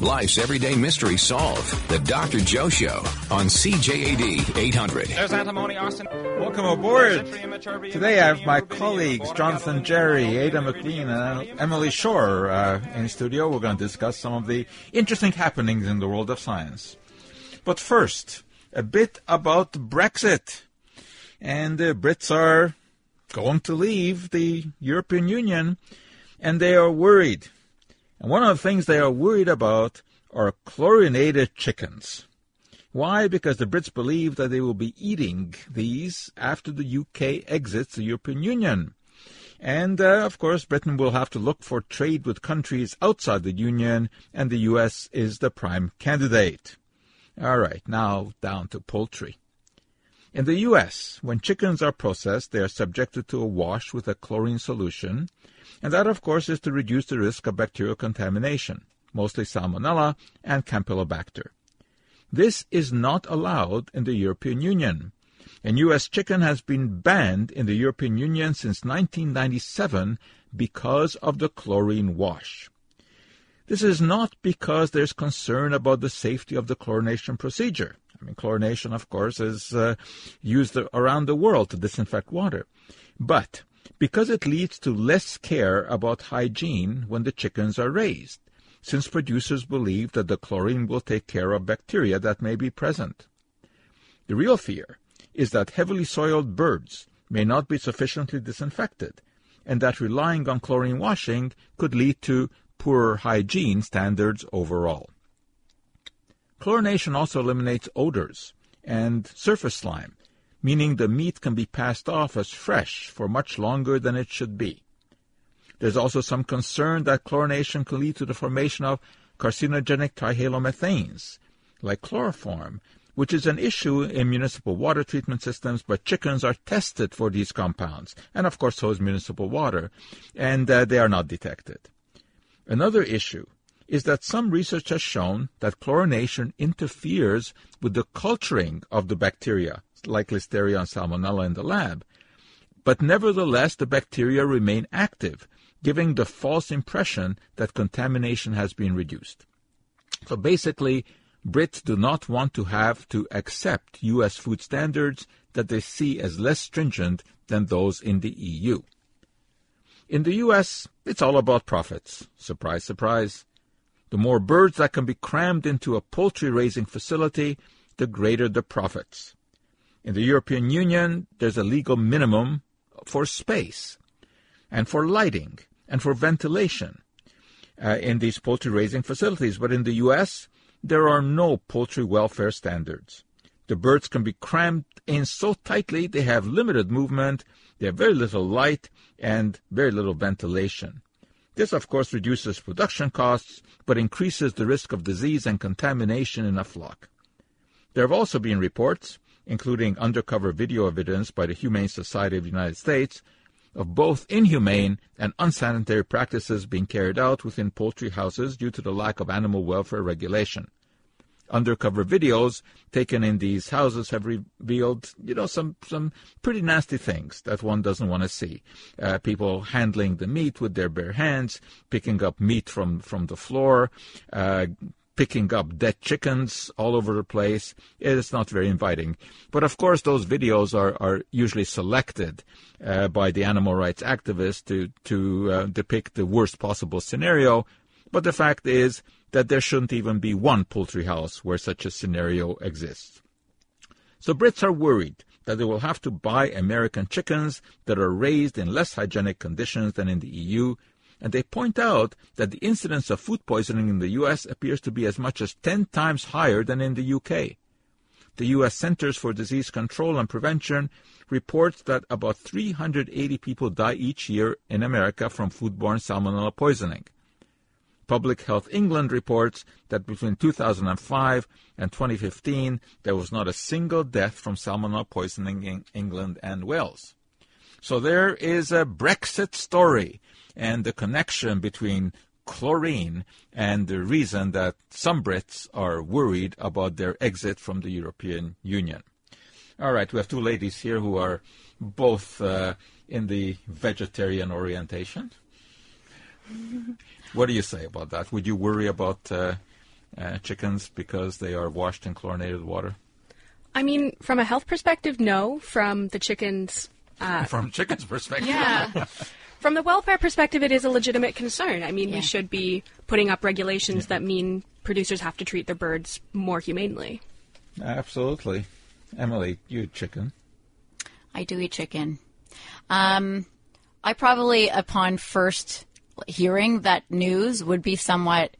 Life's everyday mystery solved. The Dr. Joe Show on CJAD 800. There's antimony, Austin. Welcome aboard. Today I have my colleagues Jonathan Jerry, Ada McVean, and Emily Shore uh, in studio. We're going to discuss some of the interesting happenings in the world of science. But first, a bit about Brexit. And the Brits are going to leave the European Union, and they are worried. And one of the things they are worried about are chlorinated chickens. Why? Because the Brits believe that they will be eating these after the UK exits the European Union. And uh, of course, Britain will have to look for trade with countries outside the Union, and the US is the prime candidate. All right, now down to poultry. In the US, when chickens are processed, they are subjected to a wash with a chlorine solution, and that, of course, is to reduce the risk of bacterial contamination, mostly Salmonella and Campylobacter. This is not allowed in the European Union, and U.S. chicken has been banned in the European Union since 1997 because of the chlorine wash. This is not because there's concern about the safety of the chlorination procedure. I mean, chlorination, of course, is uh, used around the world to disinfect water. But because it leads to less care about hygiene when the chickens are raised, since producers believe that the chlorine will take care of bacteria that may be present. The real fear is that heavily soiled birds may not be sufficiently disinfected, and that relying on chlorine washing could lead to poorer hygiene standards overall. Chlorination also eliminates odors and surface slime, meaning the meat can be passed off as fresh for much longer than it should be. There's also some concern that chlorination can lead to the formation of carcinogenic trihalomethanes, like chloroform, which is an issue in municipal water treatment systems, but chickens are tested for these compounds, and of course so is municipal water, and uh, they are not detected. Another issue is that some research has shown that chlorination interferes with the culturing of the bacteria, like Listeria and Salmonella in the lab. But nevertheless, the bacteria remain active, giving the false impression that contamination has been reduced. So basically, Brits do not want to have to accept U.S. food standards that they see as less stringent than those in the EU. In the U.S., it's all about profits. Surprise, surprise. The more birds that can be crammed into a poultry raising facility, the greater the profits. In the European Union, there's a legal minimum for space and for lighting and for ventilation uh, in these poultry raising facilities. But in the U.S., there are no poultry welfare standards. The birds can be crammed in so tightly they have limited movement, they have very little light, and very little ventilation. This, of course, reduces production costs, but increases the risk of disease and contamination in a flock. There have also been reports, including undercover video evidence by the Humane Society of the United States, of both inhumane and unsanitary practices being carried out within poultry houses due to the lack of animal welfare regulation. Undercover videos taken in these houses have revealed, you know, some, some pretty nasty things that one doesn't want to see. Uh, people handling the meat with their bare hands, picking up meat from, from the floor, uh, picking up dead chickens all over the place. It's not very inviting. But of course, those videos are, are usually selected uh, by the animal rights activists to, to uh, depict the worst possible scenario. But the fact is that there shouldn't even be one poultry house where such a scenario exists. So Brits are worried that they will have to buy American chickens that are raised in less hygienic conditions than in the EU and they point out that the incidence of food poisoning in the U.S. appears to be as much as 10 times higher than in the U.K. The U.S. Centers for Disease Control and Prevention reports that about 380 people die each year in America from foodborne salmonella poisoning. Public Health England reports that between 2005 and 2015, there was not a single death from salmonella poisoning in England and Wales. So there is a Brexit story and the connection between chlorine and the reason that some Brits are worried about their exit from the European Union. All right, we have two ladies here who are both uh, in the vegetarian orientation. what do you say about that? Would you worry about uh, uh, chickens because they are washed in chlorinated water? I mean, from a health perspective, no. From the chickens. Uh, From chickens' perspective. yeah. From the welfare perspective, it is a legitimate concern. I mean, Yeah. we should be putting up regulations that mean producers have to treat their birds more humanely. Absolutely. Emily, you eat chicken. I do eat chicken. Um, I probably, upon first hearing that news, would be somewhat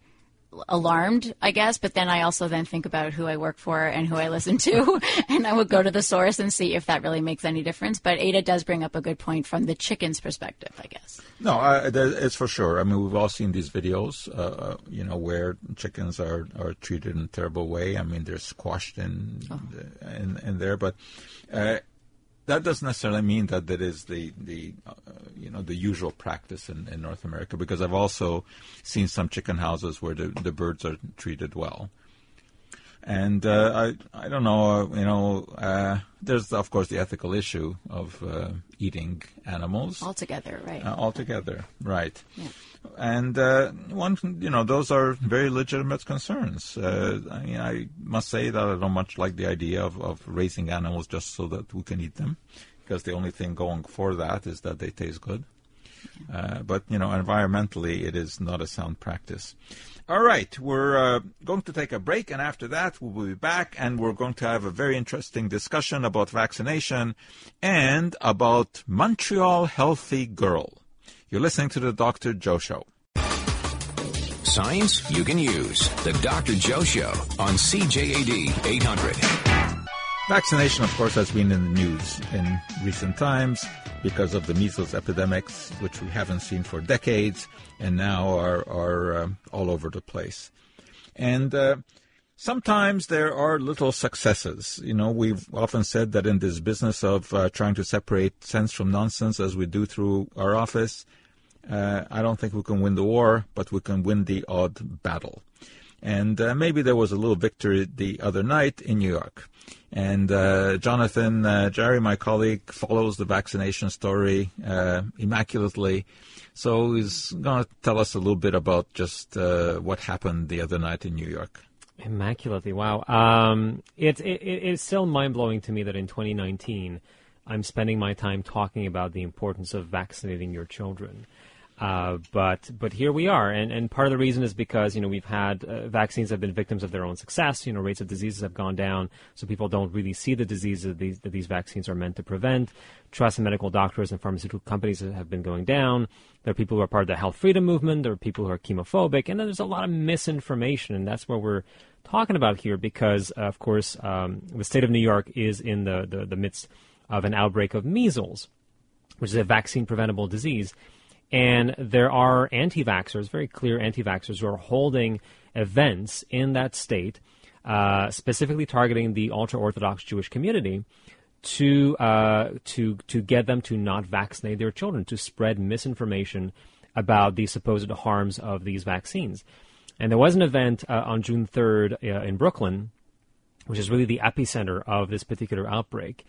alarmed, I guess. But then I also then think about who I work for and who I listen to, and I would go to the source and see if that really makes any difference. But Ada does bring up a good point from the chicken's perspective, I guess. No, there- it's for sure. I mean, we've all seen these videos, uh, uh, you know, where chickens are, are treated in a terrible way. I mean, they're squashed in in, in there, but uh, that doesn't necessarily mean that that is the the uh, you know the usual practice in, in North America. Because I've also seen some chicken houses where the the birds are treated well. And uh, I, I don't know, you know, uh, there's of course the ethical issue of uh, eating animals Altogether, right? uh, altogether, right? Yeah. And uh, one, you know, those are very legitimate concerns. Uh, I mean, I must say that I don't much like the idea of, of raising animals just so that we can eat them, because the only thing going for that is that they taste good. Uh, but you know, environmentally, it is not a sound practice. All right, we're uh, going to take a break, and after that, we'll be back, and we're going to have a very interesting discussion about vaccination and about Montreal Healthy Girl. You're listening to the Dr. Joe Show. Science you can use. The Dr. Joe Show on CJAD 800. Vaccination, of course, has been in the news in recent times because of the measles epidemics, which we haven't seen for decades, and now are are um, all over the place. And uh, sometimes there are little successes. You know, we've often said that in this business of uh, trying to separate sense from nonsense, as we do through our office, uh, I don't think we can win the war, but we can win the odd battle. And uh, maybe there was a little victory the other night in New York. And uh, Jonathan uh, Jerry, my colleague, follows the vaccination story uh, immaculately. So he's going to tell us a little bit about just uh, what happened the other night in New York. Immaculately, wow. Um, it- it's still mind blowing to me that in 2019, I'm spending my time talking about the importance of vaccinating your children. Uh, but but here we are, and, and part of the reason is because you know we've had uh, vaccines have been victims of their own success. You know rates of diseases have gone down, so people don't really see the diseases that these, that these vaccines are meant to prevent. Trust in medical doctors and pharmaceutical companies have been going down. There are people who are part of the health freedom movement. There are people who are chemophobic, and there's a lot of misinformation, and that's what we're talking about here because, uh, of course, um, the state of New York is in the, the, the midst of an outbreak of measles, which is a vaccine preventable disease. And there are anti vaxxers, very clear anti vaxxers, who are holding events in that state, uh, specifically targeting the ultra Orthodox Jewish community to, uh, to, to get them to not vaccinate their children, to spread misinformation about the supposed harms of these vaccines. And there was an event uh, on June 3rd uh, in Brooklyn, which is really the epicenter of this particular outbreak.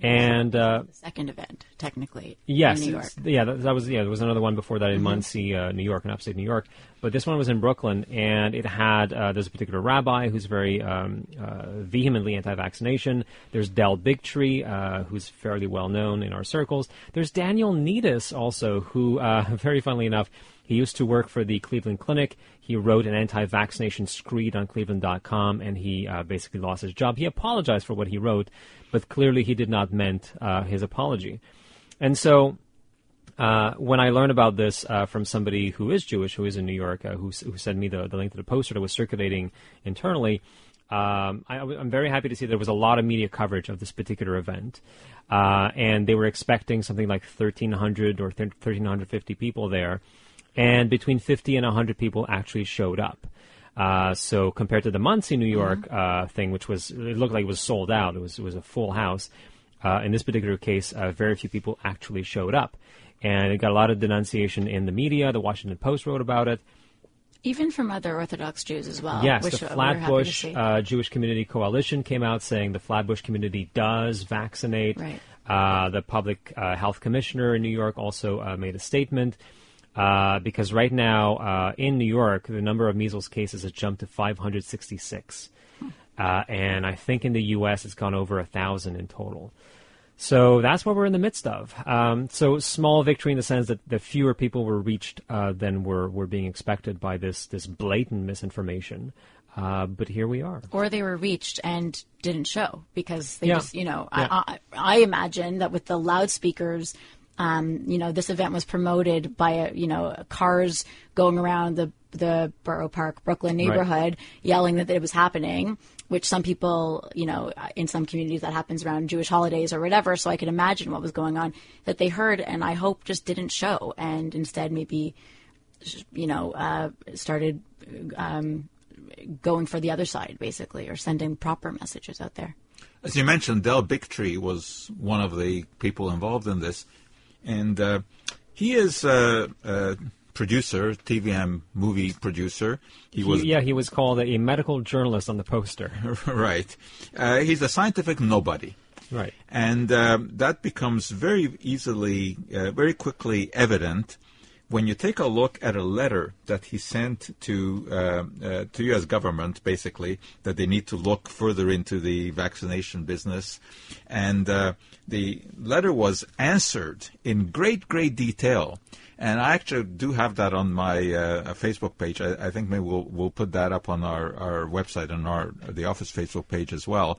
And uh, second event, technically, Yes, in New York. yeah, that, that was yeah. There was another one before that in Monsey, uh, New York, in upstate New York. But this one was in Brooklyn, and it had uh, there's a particular rabbi who's very um, uh, vehemently anti-vaccination. There's Del Bigtree, uh, who's fairly well known in our circles. There's Daniel Neides also, who uh, very funnily enough. He used to work for the Cleveland Clinic. He wrote an anti-vaccination screed on Cleveland.com, and he uh, basically lost his job. He apologized for what he wrote, but clearly he did not meant uh, his apology. And so, uh, when I learned about this uh, from somebody who is Jewish, who is in New York, uh, who, who sent me the, the link to the poster that was circulating internally, um, I, am very happy to see there was a lot of media coverage of this particular event. Uh, and they were expecting something like 1,300 or 1,350 people there. And between 50 and 100 people actually showed up. Uh, so compared to the Monsey, New York uh, thing, which was it looked like it was sold out, it was it was a full house. Uh, in this particular case, uh, very few people actually showed up, and it got a lot of denunciation in the media. The Washington Post wrote about it. Even from other Orthodox Jews as well. yes, the we were happy to Flatbush uh, Jewish Community Coalition came out saying the Flatbush community does vaccinate. Right. Uh, the public uh, health commissioner in New York also uh, made a statement. Uh, because right now uh, in New York, the number of measles cases has jumped to 566. Uh, and I think in the U.S. it's gone over a thousand in total. So that's what we're in the midst of. Um, so small victory in the sense that, the fewer people were reached uh, than were, were being expected by this this blatant misinformation. Uh, but here we are. Or they were reached and didn't show because they Yeah. just, you know, Yeah. I, I, I imagine that with the loudspeakers, um, you know, this event was promoted by, a, you know, cars going around the the Borough Park, Brooklyn neighborhood, yelling that it was happening. Which some people, you know, in some communities that happens around Jewish holidays or whatever. So I can imagine what was going on that they heard, and I hope just didn't show, and instead maybe, you know, uh, started um, going for the other side, basically, or sending proper messages out there. As you mentioned, Del Bigtree was one of the people involved in this, and uh, he is a, a producer, TVM movie producer. He was yeah, he was called a medical journalist on the poster. right. Uh, he's a scientific nobody. right. And um, that becomes very easily, uh, very quickly evident when you take a look at a letter that he sent to uh, uh, to U.S. government, basically that they need to look further into the vaccination business, and uh, the letter was answered in great, great detail. And I actually do have that on my uh, Facebook page. I, I think maybe we'll we'll put that up on our, our website and our the office Facebook page as well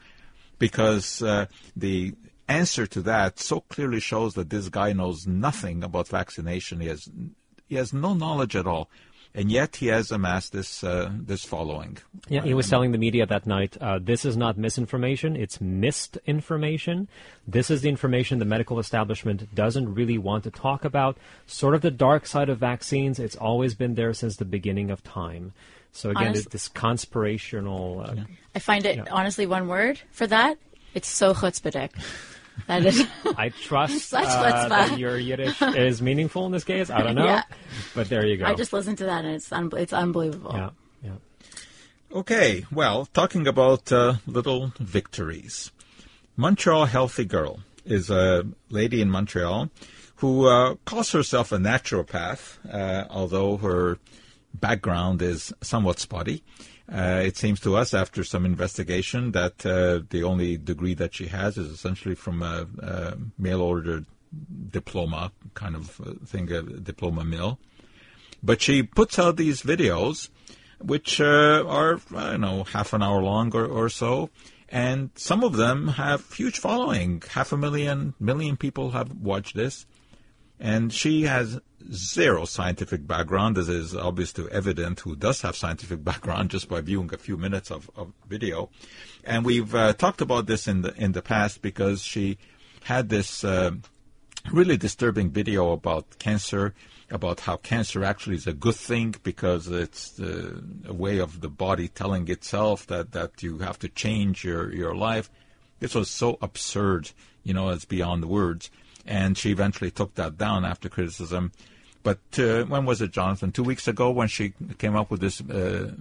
because uh, the answer to that so clearly shows that this guy knows nothing about vaccination. He has he has no knowledge at all, and yet he has amassed this uh, this following. Yeah, he was telling the media that night, uh, this is not misinformation, it's missed information. This is the information the medical establishment doesn't really want to talk about. Sort of the dark side of vaccines, it's always been there since the beginning of time. So again, Honest- this conspirational. Uh, I find it, honestly, one word for that. It's so chutzpahdik. That is. I trust Such uh, chutzpah. that your Yiddish is meaningful in this case. I don't know, Yeah. but there you go. I just listened to that and it's un- it's unbelievable. yeah, yeah. Okay, well, talking about uh, little victories. Montreal Healthy Girl is a lady in Montreal who uh, calls herself a naturopath, uh, although her background is somewhat spotty. Uh, it seems to us, after some investigation, that uh, the only degree that she has is essentially from a, a mail order diploma kind of uh, thing, a diploma mill. But she puts out these videos, which uh, are, I don't know, half an hour long or, or so. And some of them have huge following. Half a million, million people have watched this. And she has zero scientific background, as is obvious to evident who does have scientific background just by viewing a few minutes of, of video. And we've uh, talked about this in the in the past because she had this uh, really disturbing video about cancer, about how cancer actually is a good thing because it's a way of the body telling itself that, that you have to change your, your life. This was so absurd, you know, it's beyond words. And she eventually took that down after criticism. But uh, when was it, Jonathan? Two weeks ago when she came up with this uh,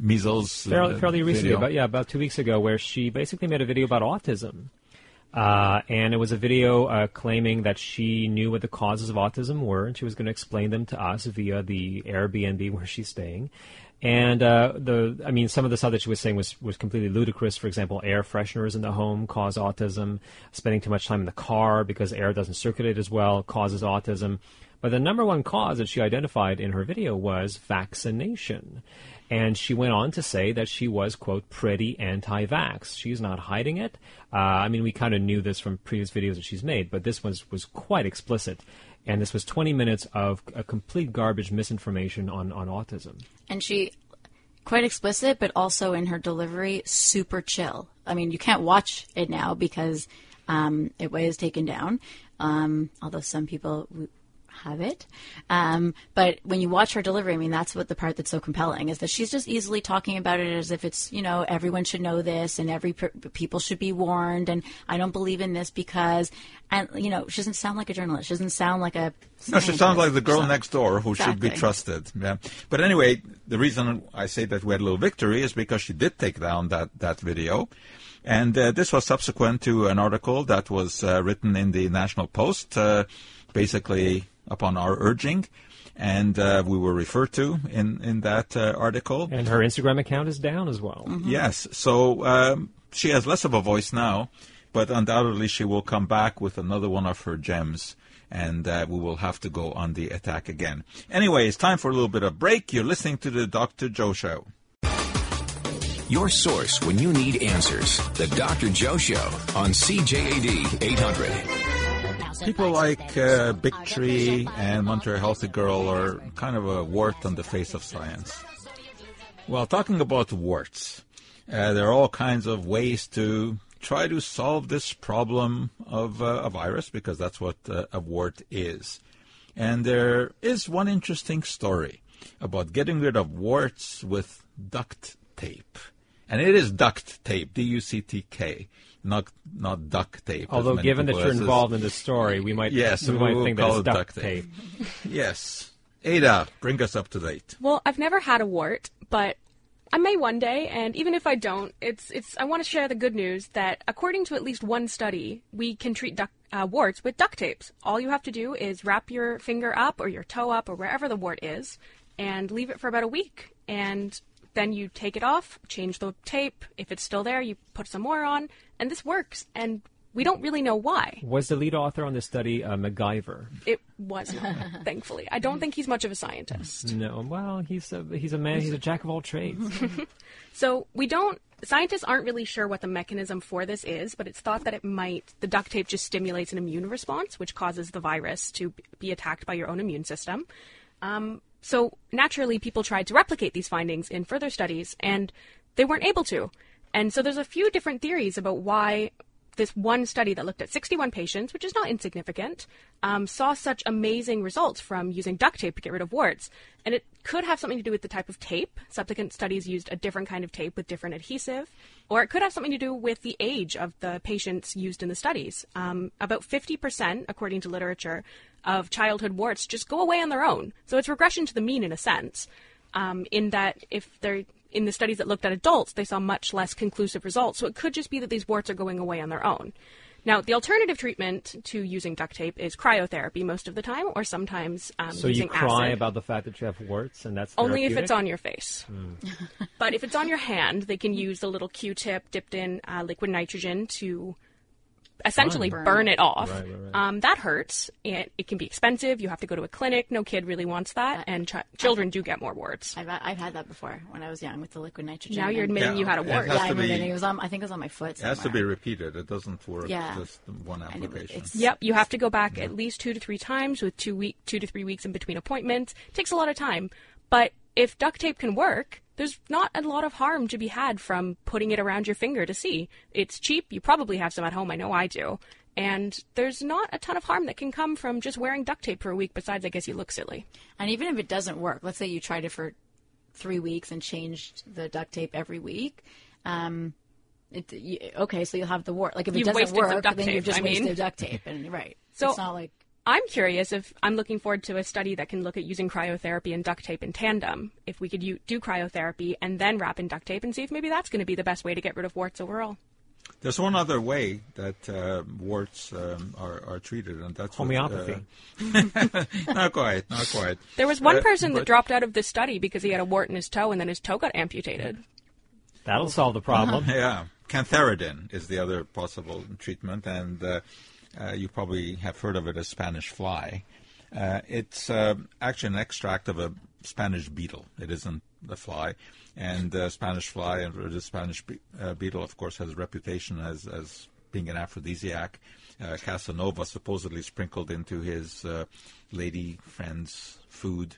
measles fairly, uh, fairly recently, video? about yeah, about two weeks ago, where she basically made a video about autism, uh, and it was a video uh, claiming that she knew what the causes of autism were, and she was going to explain them to us via the Airbnb where she's staying. And uh, the, I mean, some of the stuff that she was saying was, was completely ludicrous. For example, air fresheners in the home cause autism. Spending too much time in the car because air doesn't circulate as well causes autism. But the number one cause that she identified in her video was vaccination. And she went on to say that she was, quote, pretty anti vax. She's not hiding it. Uh, I mean, we kind of knew this from previous videos that she's made, but this was, was quite explicit. And this was 20 minutes of a complete garbage misinformation on, on autism. And she, quite explicit, but also in her delivery, super chill. I mean, you can't watch it now because um, it was taken down, um, although some people have it. Um, but when you watch her delivery, I mean, that's what the part that's so compelling is that she's just easily talking about it as if it's, you know, everyone should know this and every per- people should be warned. And I don't believe in this because, and, you know, she doesn't sound like a journalist. She doesn't sound like a. No, she sounds like the girl next door who should be trusted. Yeah. But anyway, the reason I say that we had a little victory is because she did take down that, that video. And uh, this was subsequent to an article that was uh, written in the National Post, uh, basically upon our urging. and uh, we were referred to in in that uh, article. And her Instagram account is down as well. Yes, so um, she has less of a voice now, but undoubtedly she will come back with another one of her gems. And uh, we will have to go on the attack again. Anyway, it's time for a little bit of break. You're listening to the Dr. Joe Show. Your source when you need answers. The Dr. Joe Show on CJAD 800. People like uh, Big Tree and Montreal Healthy Girl are kind of a wart on the face of science. Well, talking about warts, uh, there are all kinds of ways to try to solve this problem of uh, a virus because that's what uh, a wart is. And there is one interesting story about getting rid of warts with duct tape. And it is duct tape, D-U-C-T-K, not not duct tape. Although, given that you're involved in the story, we might Yes, we we might will think that call it's it duct duct tape. tape. Yes. Ada, bring us up to date. Well, I've never had a wart, but I may one day, and even if I don't, it's it's. I want to share the good news that according to at least one study, we can treat duck, uh, warts with duct tapes. All you have to do is wrap your finger up or your toe up or wherever the wart is, and leave it for about a week, and then you take it off, change the tape. If it's still there, you put some more on, and this works. And we don't really know why. Was the lead author on this study uh, MacGyver? It was not, thankfully. I don't think he's much of a scientist. No. Well, he's a he's a man. He's a jack of all trades. So we don't. Scientists aren't really sure what the mechanism for this is, but it's thought that it might. The duct tape just stimulates an immune response, which causes the virus to be attacked by your own immune system. Um, so naturally, people tried to replicate these findings in further studies, and they weren't able to. And so there's a few different theories about why this one study that looked at 61 patients, which is not insignificant, um, saw such amazing results from using duct tape to get rid of warts. And it could have something to do with the type of tape. Subsequent studies used a different kind of tape with different adhesive. Or it could have something to do with the age of the patients used in the studies. Um, about 50%, according to literature, of childhood warts just go away on their own. So it's regression to the mean in a sense, um, in that if they're in the studies that looked at adults, they saw much less conclusive results. So it could just be that these warts are going away on their own. Now, the alternative treatment to using duct tape is cryotherapy most of the time, or sometimes um, So using you cry acid. about the fact that you have warts, and that's Only if it's on your face. but if it's on your hand, they can use a little Q-tip dipped in uh, liquid nitrogen to essentially Burn burn, it. it off. Right, right, right. Um, that hurts. It, it can be expensive. You have to go to a clinic. No kid really wants that, and ch- children do get more warts. I've, I've had that before when I was young with the liquid nitrogen. Now you're admitting Yeah, you had a it wart. has Yeah, to I'm be- admitting it was on. I think it was on my foot. It has to be repeated. It doesn't work Yeah. just one And it- application. Yep, you have to go back at least two to three times with two week, two to three weeks in between appointments. takes a lot of time, but if duct tape can work, there's not a lot of harm to be had from putting it around your finger to see. It's cheap. You probably have some at home. I know I do. And there's not a ton of harm that can come from just wearing duct tape for a week. Besides, I guess you look silly. And even if it doesn't work, let's say you tried it for three weeks and changed the duct tape every week. Um, it, you, okay, so you'll have the wart. Like if it You've doesn't work, then tape, you've just I mean. wasted duct tape. And right, So- it's not like I'm curious if I'm looking forward to a study that can look at using cryotherapy and duct tape in tandem. If we could u- do cryotherapy and then wrap in duct tape and see if maybe that's going to be the best way to get rid of warts overall. There's one other way that uh, warts um, are, are treated, and that's with, Homeopathy. uh, not quite, not quite. There was one Uh, person that dropped out of the study because he had a wart in his toe and then his toe got amputated. That'll solve the problem. Yeah, cantharidin is the other possible treatment, and uh, you probably have heard of it as Spanish fly. Uh, it's uh, actually an extract of a Spanish beetle. It isn't a fly, and uh, Spanish fly and the Spanish be- uh, beetle, of course, has a reputation as as being an aphrodisiac. Uh, Casanova supposedly sprinkled into his uh, lady friend's food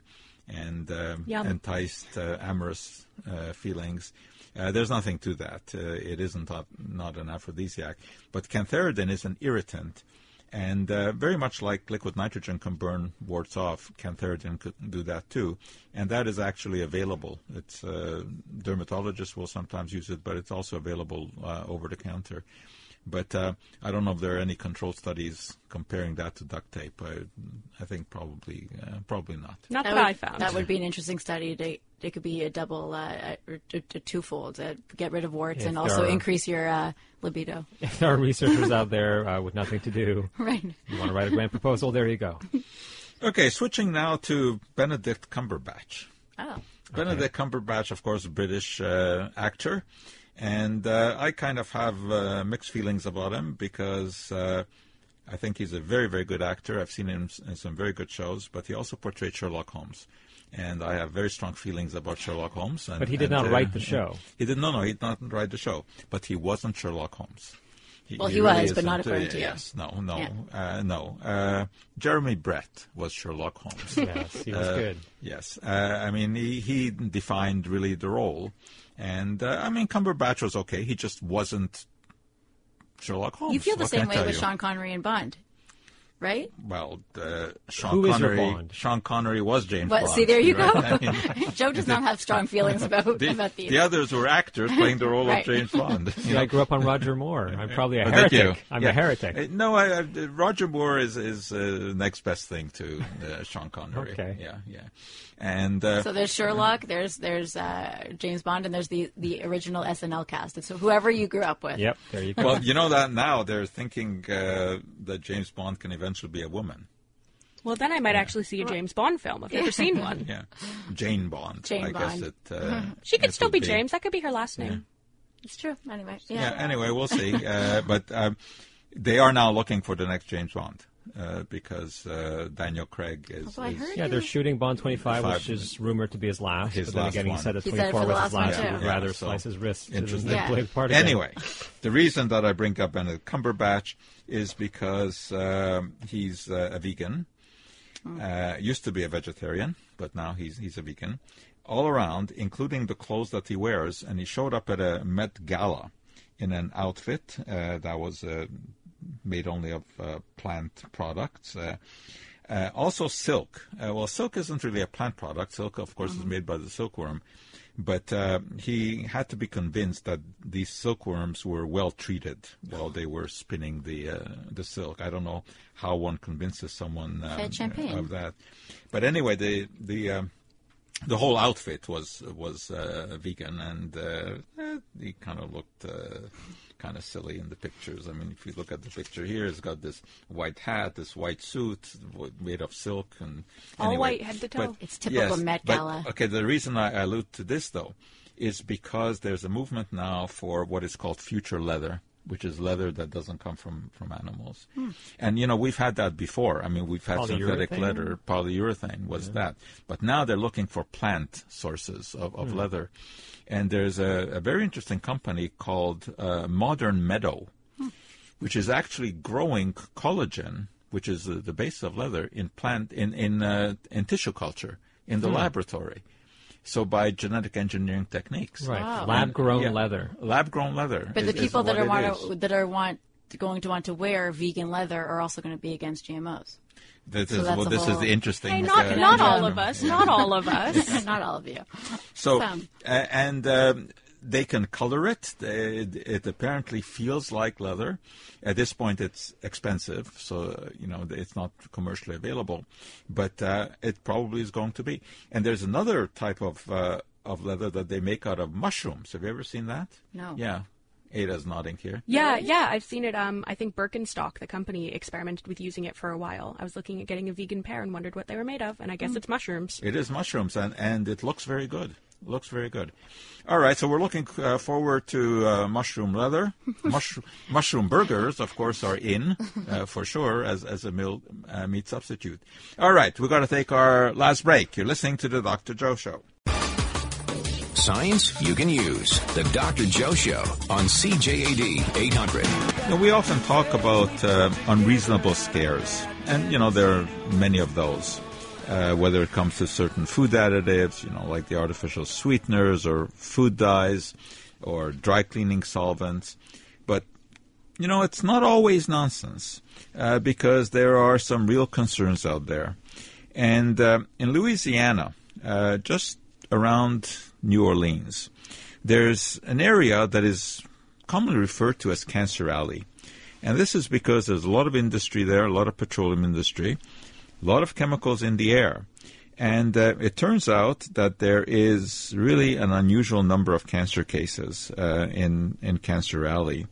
and um, Yum. enticed uh, amorous uh, feelings. Uh, there's nothing to that. Uh, it isn't not, not an aphrodisiac. But cantharidin is an irritant. And uh, very much like liquid nitrogen can burn warts off, cantharidin could do that too. And that is actually available. It's uh, dermatologists will sometimes use it, but it's also available uh, over the counter. But uh, I don't know if there are any control studies comparing that to duct tape. I, I think probably uh, probably not. Not that, would, I found. That would be an interesting study. To, it could be a double, uh, or a, a twofold. Uh, get rid of warts If and also are- increase your uh, libido. If there are researchers out there uh, with nothing to do, Right. you want to write a grant proposal, there you go. Okay, switching now to Benedict Cumberbatch. Oh. Benedict Cumberbatch, of course, British uh, actor, and uh, I kind of have uh, mixed feelings about him because uh, I think he's a very, very good actor. I've seen him in some very good shows, but he also portrayed Sherlock Holmes. And I have very strong feelings about Sherlock Holmes. And, But he did and, not uh, write the show. He did no, no, he did not write the show. But he wasn't Sherlock Holmes. Well, he was, but isn't. not according to you. Yes, no, no, Yeah. uh, no. Uh, Jeremy Brett was Sherlock Holmes. Yes, he was Uh, good. Yes, uh, I mean he, he defined really the role, and uh, I mean Cumberbatch was okay. He just wasn't Sherlock Holmes. You feel the What same way with you? Sean Connery and Bond, right? Well, uh, Sean Who is your Connery. Bond? Sean Connery was James But Bond. see, there you right? go. I mean, Joe does not have strong feelings about the, about these. the others were actors playing the role Right. of James Bond. you know? I grew up on Roger Moore. I'm probably a Oh, heretic. you. I'm Yeah. a heretic. Uh, no, I, I, Roger Moore is is uh, next best thing to uh, Sean Connery. Okay. Yeah, yeah, and uh, So there's Sherlock, there's there's uh, James Bond, and there's the the original SNL cast. It's whoever you grew up with. Yep, there you go. well, you know that now they're thinking uh, that James Bond can eventually be a woman. Well, then I might actually see a James Bond film. I've never seen one. Yeah, Jane Bond. Jane I guess Bond. it. Uh, She could it still would be James. That could be her last name. It's true. Anyway, Yeah. yeah. Anyway, we'll see. Uh, but um, they are now looking for the next James Bond uh, because uh, Daniel Craig is. Is- yeah, they're shooting Bond 25, Five. which is rumored to be his last. His but then last again, one. he said that He said it 24 for the was his last last. one, He would too. rather Yeah, so slice his wrist to interesting. the Yeah. part. Anyway, the reason that I bring up Benedict Cumberbatch is because um, he's uh, a vegan. Uh, used to be a vegetarian, but now he's he's a vegan. All around, including the clothes that he wears, and he showed up at a Met Gala in an outfit uh, that was uh, made only of uh, plant products. Uh, uh, also, silk. Uh, well, silk isn't really a plant product. Silk, of course, is made by the silkworm. But uh, he had to be convinced that these silkworms were well treated while they were spinning the uh, the silk. I don't know how one convinces someone um, of that. But anyway, the the um, the whole outfit was was uh, vegan, and uh, eh, he kind of looked uh, kind of silly in the pictures. I mean, if you look at the picture here, he's got this white hat, this white suit made of silk, and All anyway, white head to toe. but- It's typical yes, Met but- Gala. okay, the reason I allude to this though is because there's a movement now for what is called future leather. Which is leather that doesn't come from, from animals, and you know we've had that before. I mean we've had synthetic leather, polyurethane was that, but now they're looking for plant sources of, of leather, and there's a, a very interesting company called uh, Modern Meadow, which is actually growing collagen, which is the, the base of leather, in plant in in uh, in tissue culture in the laboratory. So by genetic engineering techniques, Right, Wow. lab grown Yeah. leather. lab grown leather. But is- the is people that are want to, that are want going to want to wear vegan leather are also going to be against GMOs. This So is well, a this is whole- the interesting. Hey, not uh, not all of us. Not all of us. Not all of you. So, Some. uh, and um, they can color it. It, it apparently feels like leather. At this point, it's expensive, so uh, you know it's not commercially available, but uh, it probably is going to be. And there's another type of uh, of leather that they make out of mushrooms. Have you ever seen that? No. Yeah, Ada's nodding here. Yeah, yeah, I've seen it. Um, I think Birkenstock, the company, experimented with using it for a while. I was looking at getting a vegan pair and wondered what they were made of, and I guess it's mushrooms. It is mushrooms, and, and it looks very good. Looks very good. All right, so we're looking uh, forward to uh, mushroom leather. Mush, mushroom burgers, of course, are in uh, for sure as, as a meal, uh, meat substitute. All right, we've got to take our last break. You're listening to the Dr. Joe Show. Science you can use. The Dr. Joe Show on CJAD 800. Now, we often talk about uh, unreasonable scares, and you know there are many of those. Uh, whether it comes to certain food additives, you know, like the artificial sweeteners or food dyes or dry cleaning solvents, but you know it's not always nonsense uh, because there are some real concerns out there. And uh, in Louisiana, uh, just around New Orleans, there's an area that is commonly referred to as Cancer Alley. And this is because there's a lot of industry there, a lot of petroleum industry, a lot of chemicals in the air. And uh, it turns out that there is really an unusual number of cancer cases uh, in, in Cancer Alley.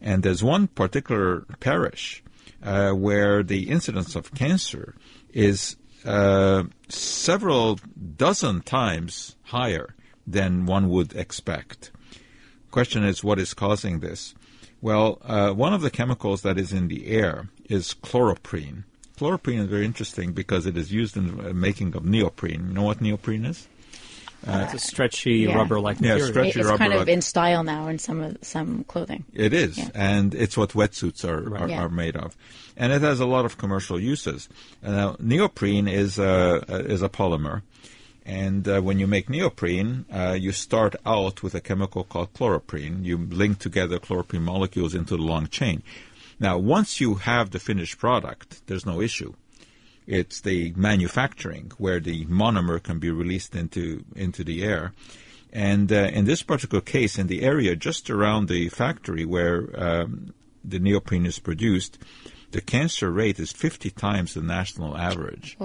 And there's one particular parish uh, where the incidence of cancer is uh, several dozen times higher than one would expect. Question is, what is causing this? Well, uh, one of the chemicals that is in the air is chloroprene. Chloroprene is very interesting because it is used in the making of neoprene. You know what neoprene is? Uh, it's a stretchy yeah. rubber-like Yeah, material. stretchy it's rubber kind of like- in style now in some of some clothing. It is, Yeah. and it's what wetsuits are, are, Yeah. are made of, and it has a lot of commercial uses. Uh, Now, neoprene is a is a polymer, and uh, when you make neoprene, uh, you start out with a chemical called chloroprene. You link together chloroprene molecules into the long chain. Now, once you have the finished product, there's no issue. It's the manufacturing where the monomer can be released into into the air. And uh, in this particular case, in the area just around the factory where um, the neoprene is produced, the cancer rate is 50 times the national average.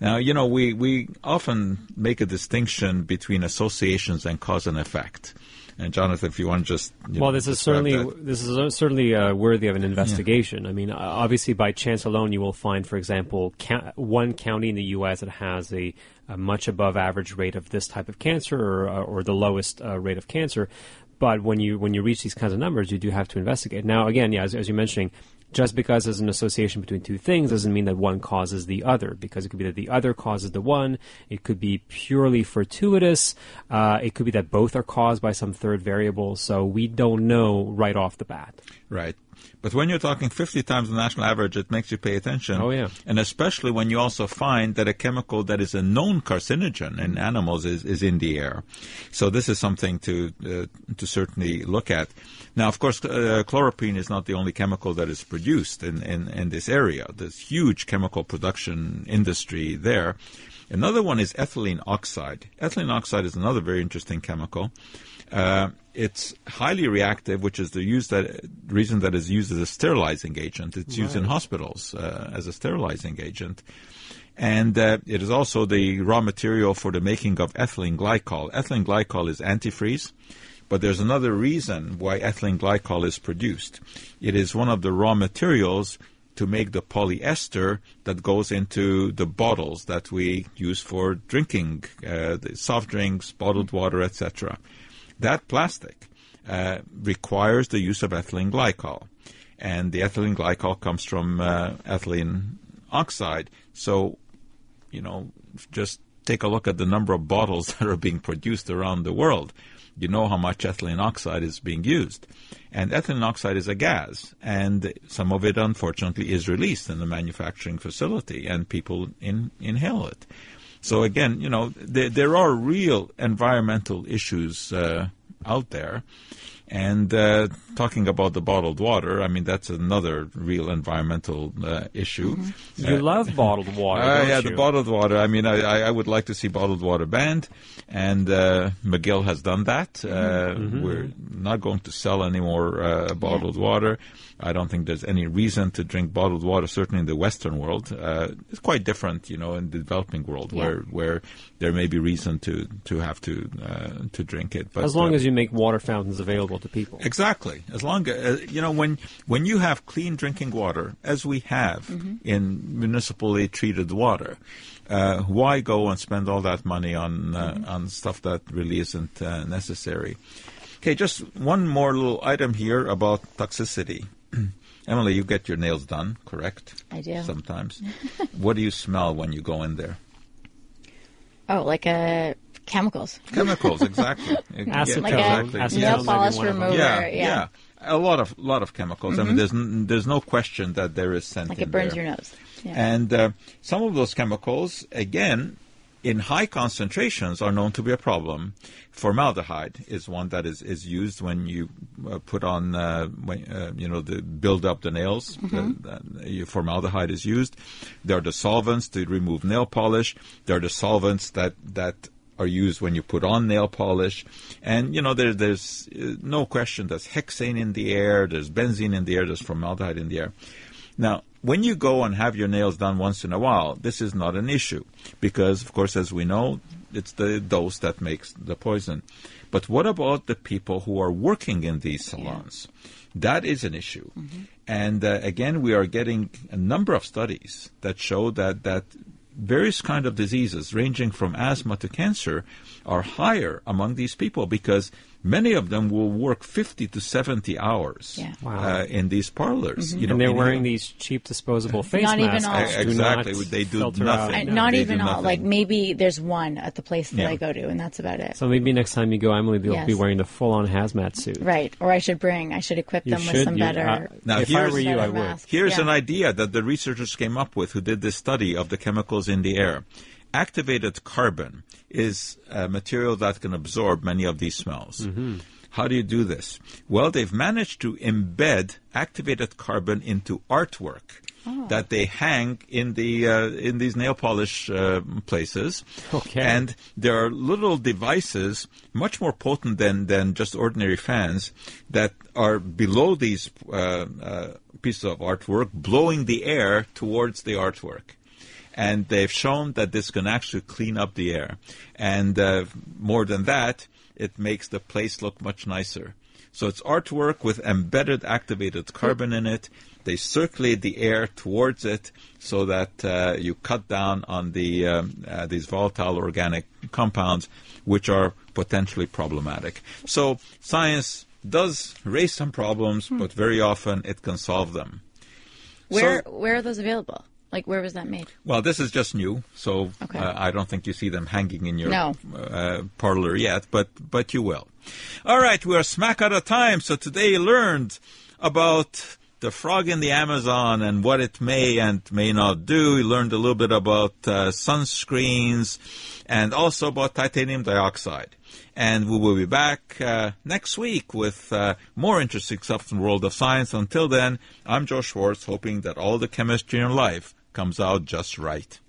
Now, you know, we, we often make a distinction between associations and cause and effect. And Jonathan, if you want to just you Well, know, this is certainly that. this is certainly uh, worthy of an investigation. I mean, uh, obviously, by chance alone, you will find, for example, ca- one county in the U.S. that has a, a much above average rate of this type of cancer, or, uh, or the lowest uh, rate of cancer. But when you when you reach these kinds of numbers, you do have to investigate. Now, again, yeah, as, as you're mentioning, just because there's an association between two things doesn't mean that one causes the other, because it could be that the other causes the one. It could be purely fortuitous. Uh, it could be that both are caused by some third variable. So we don't know right off the bat. Right. But when you're talking 50 times the national average, it makes you pay attention. Oh, yeah. And especially when you also find that a chemical that is a known carcinogen in animals is, is in the air. So this is something to uh, to certainly look at. Now, of course, uh, chloroprene is not the only chemical that is produced in, in, in this area. There's huge chemical production industry there. Another one is ethylene oxide. Ethylene oxide is another very interesting chemical. Uh, it's highly reactive, which is the use that reason that is used as a sterilizing agent. It's used in hospitals uh, as a sterilizing agent, and uh, it is also the raw material for the making of ethylene glycol. Ethylene glycol is antifreeze. But there's another reason why ethylene glycol is produced. It is one of the raw materials to make the polyester that goes into the bottles that we use for drinking, uh, the soft drinks, bottled water, etc. That plastic uh, requires the use of ethylene glycol, and the ethylene glycol comes from uh, ethylene oxide. So, you know, just take a look at the number of bottles that are being produced around the world. You know how much ethylene oxide is being used. And ethylene oxide is a gas, and some of it, unfortunately, is released in the manufacturing facility, and people in, inhale it. So again, you know, there, there are real environmental issues uh, out there. And uh, talking about the bottled water, I mean, that's another real environmental uh, issue. You love bottled water, Uh, yeah, you? the bottled water. I mean, I, I, I would like to see bottled water banned, and uh, McGill has done that. Uh, We're not going to sell any more uh, bottled water. I don't think there's any reason to drink bottled water. Certainly in the Western world, uh, it's quite different, you know, in the developing world Yeah. where where there may be reason to to have to uh, to drink it. But as long uh, as you make water fountains available to people. Exactly. As long as you know when when you have clean drinking water, as we have in municipally treated water, uh, why go and spend all that money on uh, on stuff that really isn't uh, necessary? Okay, just one more little item here about toxicity. Emily, you get your nails done, correct? I do. Sometimes. what do you smell when you go in there? Oh, like uh, chemicals. Chemicals, exactly. Acetone, Like exactly. a acetone nail polish one remover. yeah, yeah. yeah, A lot of lot of chemicals. I mean, there's n- there's no question that there is scent. Like in it burns there. your nose. Yeah. And uh, some of those chemicals, again, in high concentrations, are known to be a problem. Formaldehyde is one that is, is used when you uh, put on, uh, when, uh, you know, the build up the nails. The, the, formaldehyde is used. There are the solvents to remove nail polish. There are the solvents that that are used when you put on nail polish. And, you know, there, there's uh, no question there's hexane in the air, there's benzene in the air, there's formaldehyde in the air. Now, when you go and have your nails done once in a while, this is not an issue because, of course, as we know, it's the dose that makes the poison. But what about the people who are working in these salons? That is an issue. And uh, again, we are getting a number of studies that show that, that various kind of diseases, ranging from asthma to cancer, are higher among these people because many of them will work 50 to 70 hours Yeah. Wow. uh, in these parlors. You know, and they're in- wearing these cheap disposable face Not even all. which do Exactly, not they do nothing. out. No, not they even all. nothing. Like maybe there's one at the place that Yeah. I go to, and that's about it. So maybe next time you go, Emily, they'll be wearing the full-on hazmat suit. Right. Or I should bring. I should equip You them should. with some you- better. uh, Now, if I were you, I would. mask. Here's Yeah. an idea that the researchers came up with who did this study of the chemicals in the air. Activated carbon is a material that can absorb many of these smells. How do you do this? Well, they've managed to embed activated carbon into artwork that they hang in the uh, in these nail polish uh, places. Okay. And there are little devices, much more potent than, than just ordinary fans, that are below these uh, uh, pieces of artwork, blowing the air towards the artwork. And they've shown that this can actually clean up the air. And uh, more than that, it makes the place look much nicer. So it's artwork with embedded activated carbon in it. They circulate the air towards it so that uh, you cut down on the um, uh, these volatile organic compounds, which are potentially problematic. So science does raise some problems, but very often it can solve them. Where So- Where are those available? Like where was that made? Well, this is just new, so Okay. uh, I don't think you see them hanging in your No. uh, parlor yet, but but you will. All right, we are smack out of time. So today you learned about the frog in the Amazon and what it may and may not do. You learned a little bit about uh, sunscreens and also about titanium dioxide. And we will be back uh, next week with uh, more interesting stuff in the world of science. Until then, I'm Joe Schwarcz, hoping that all the chemistry in life comes out just right.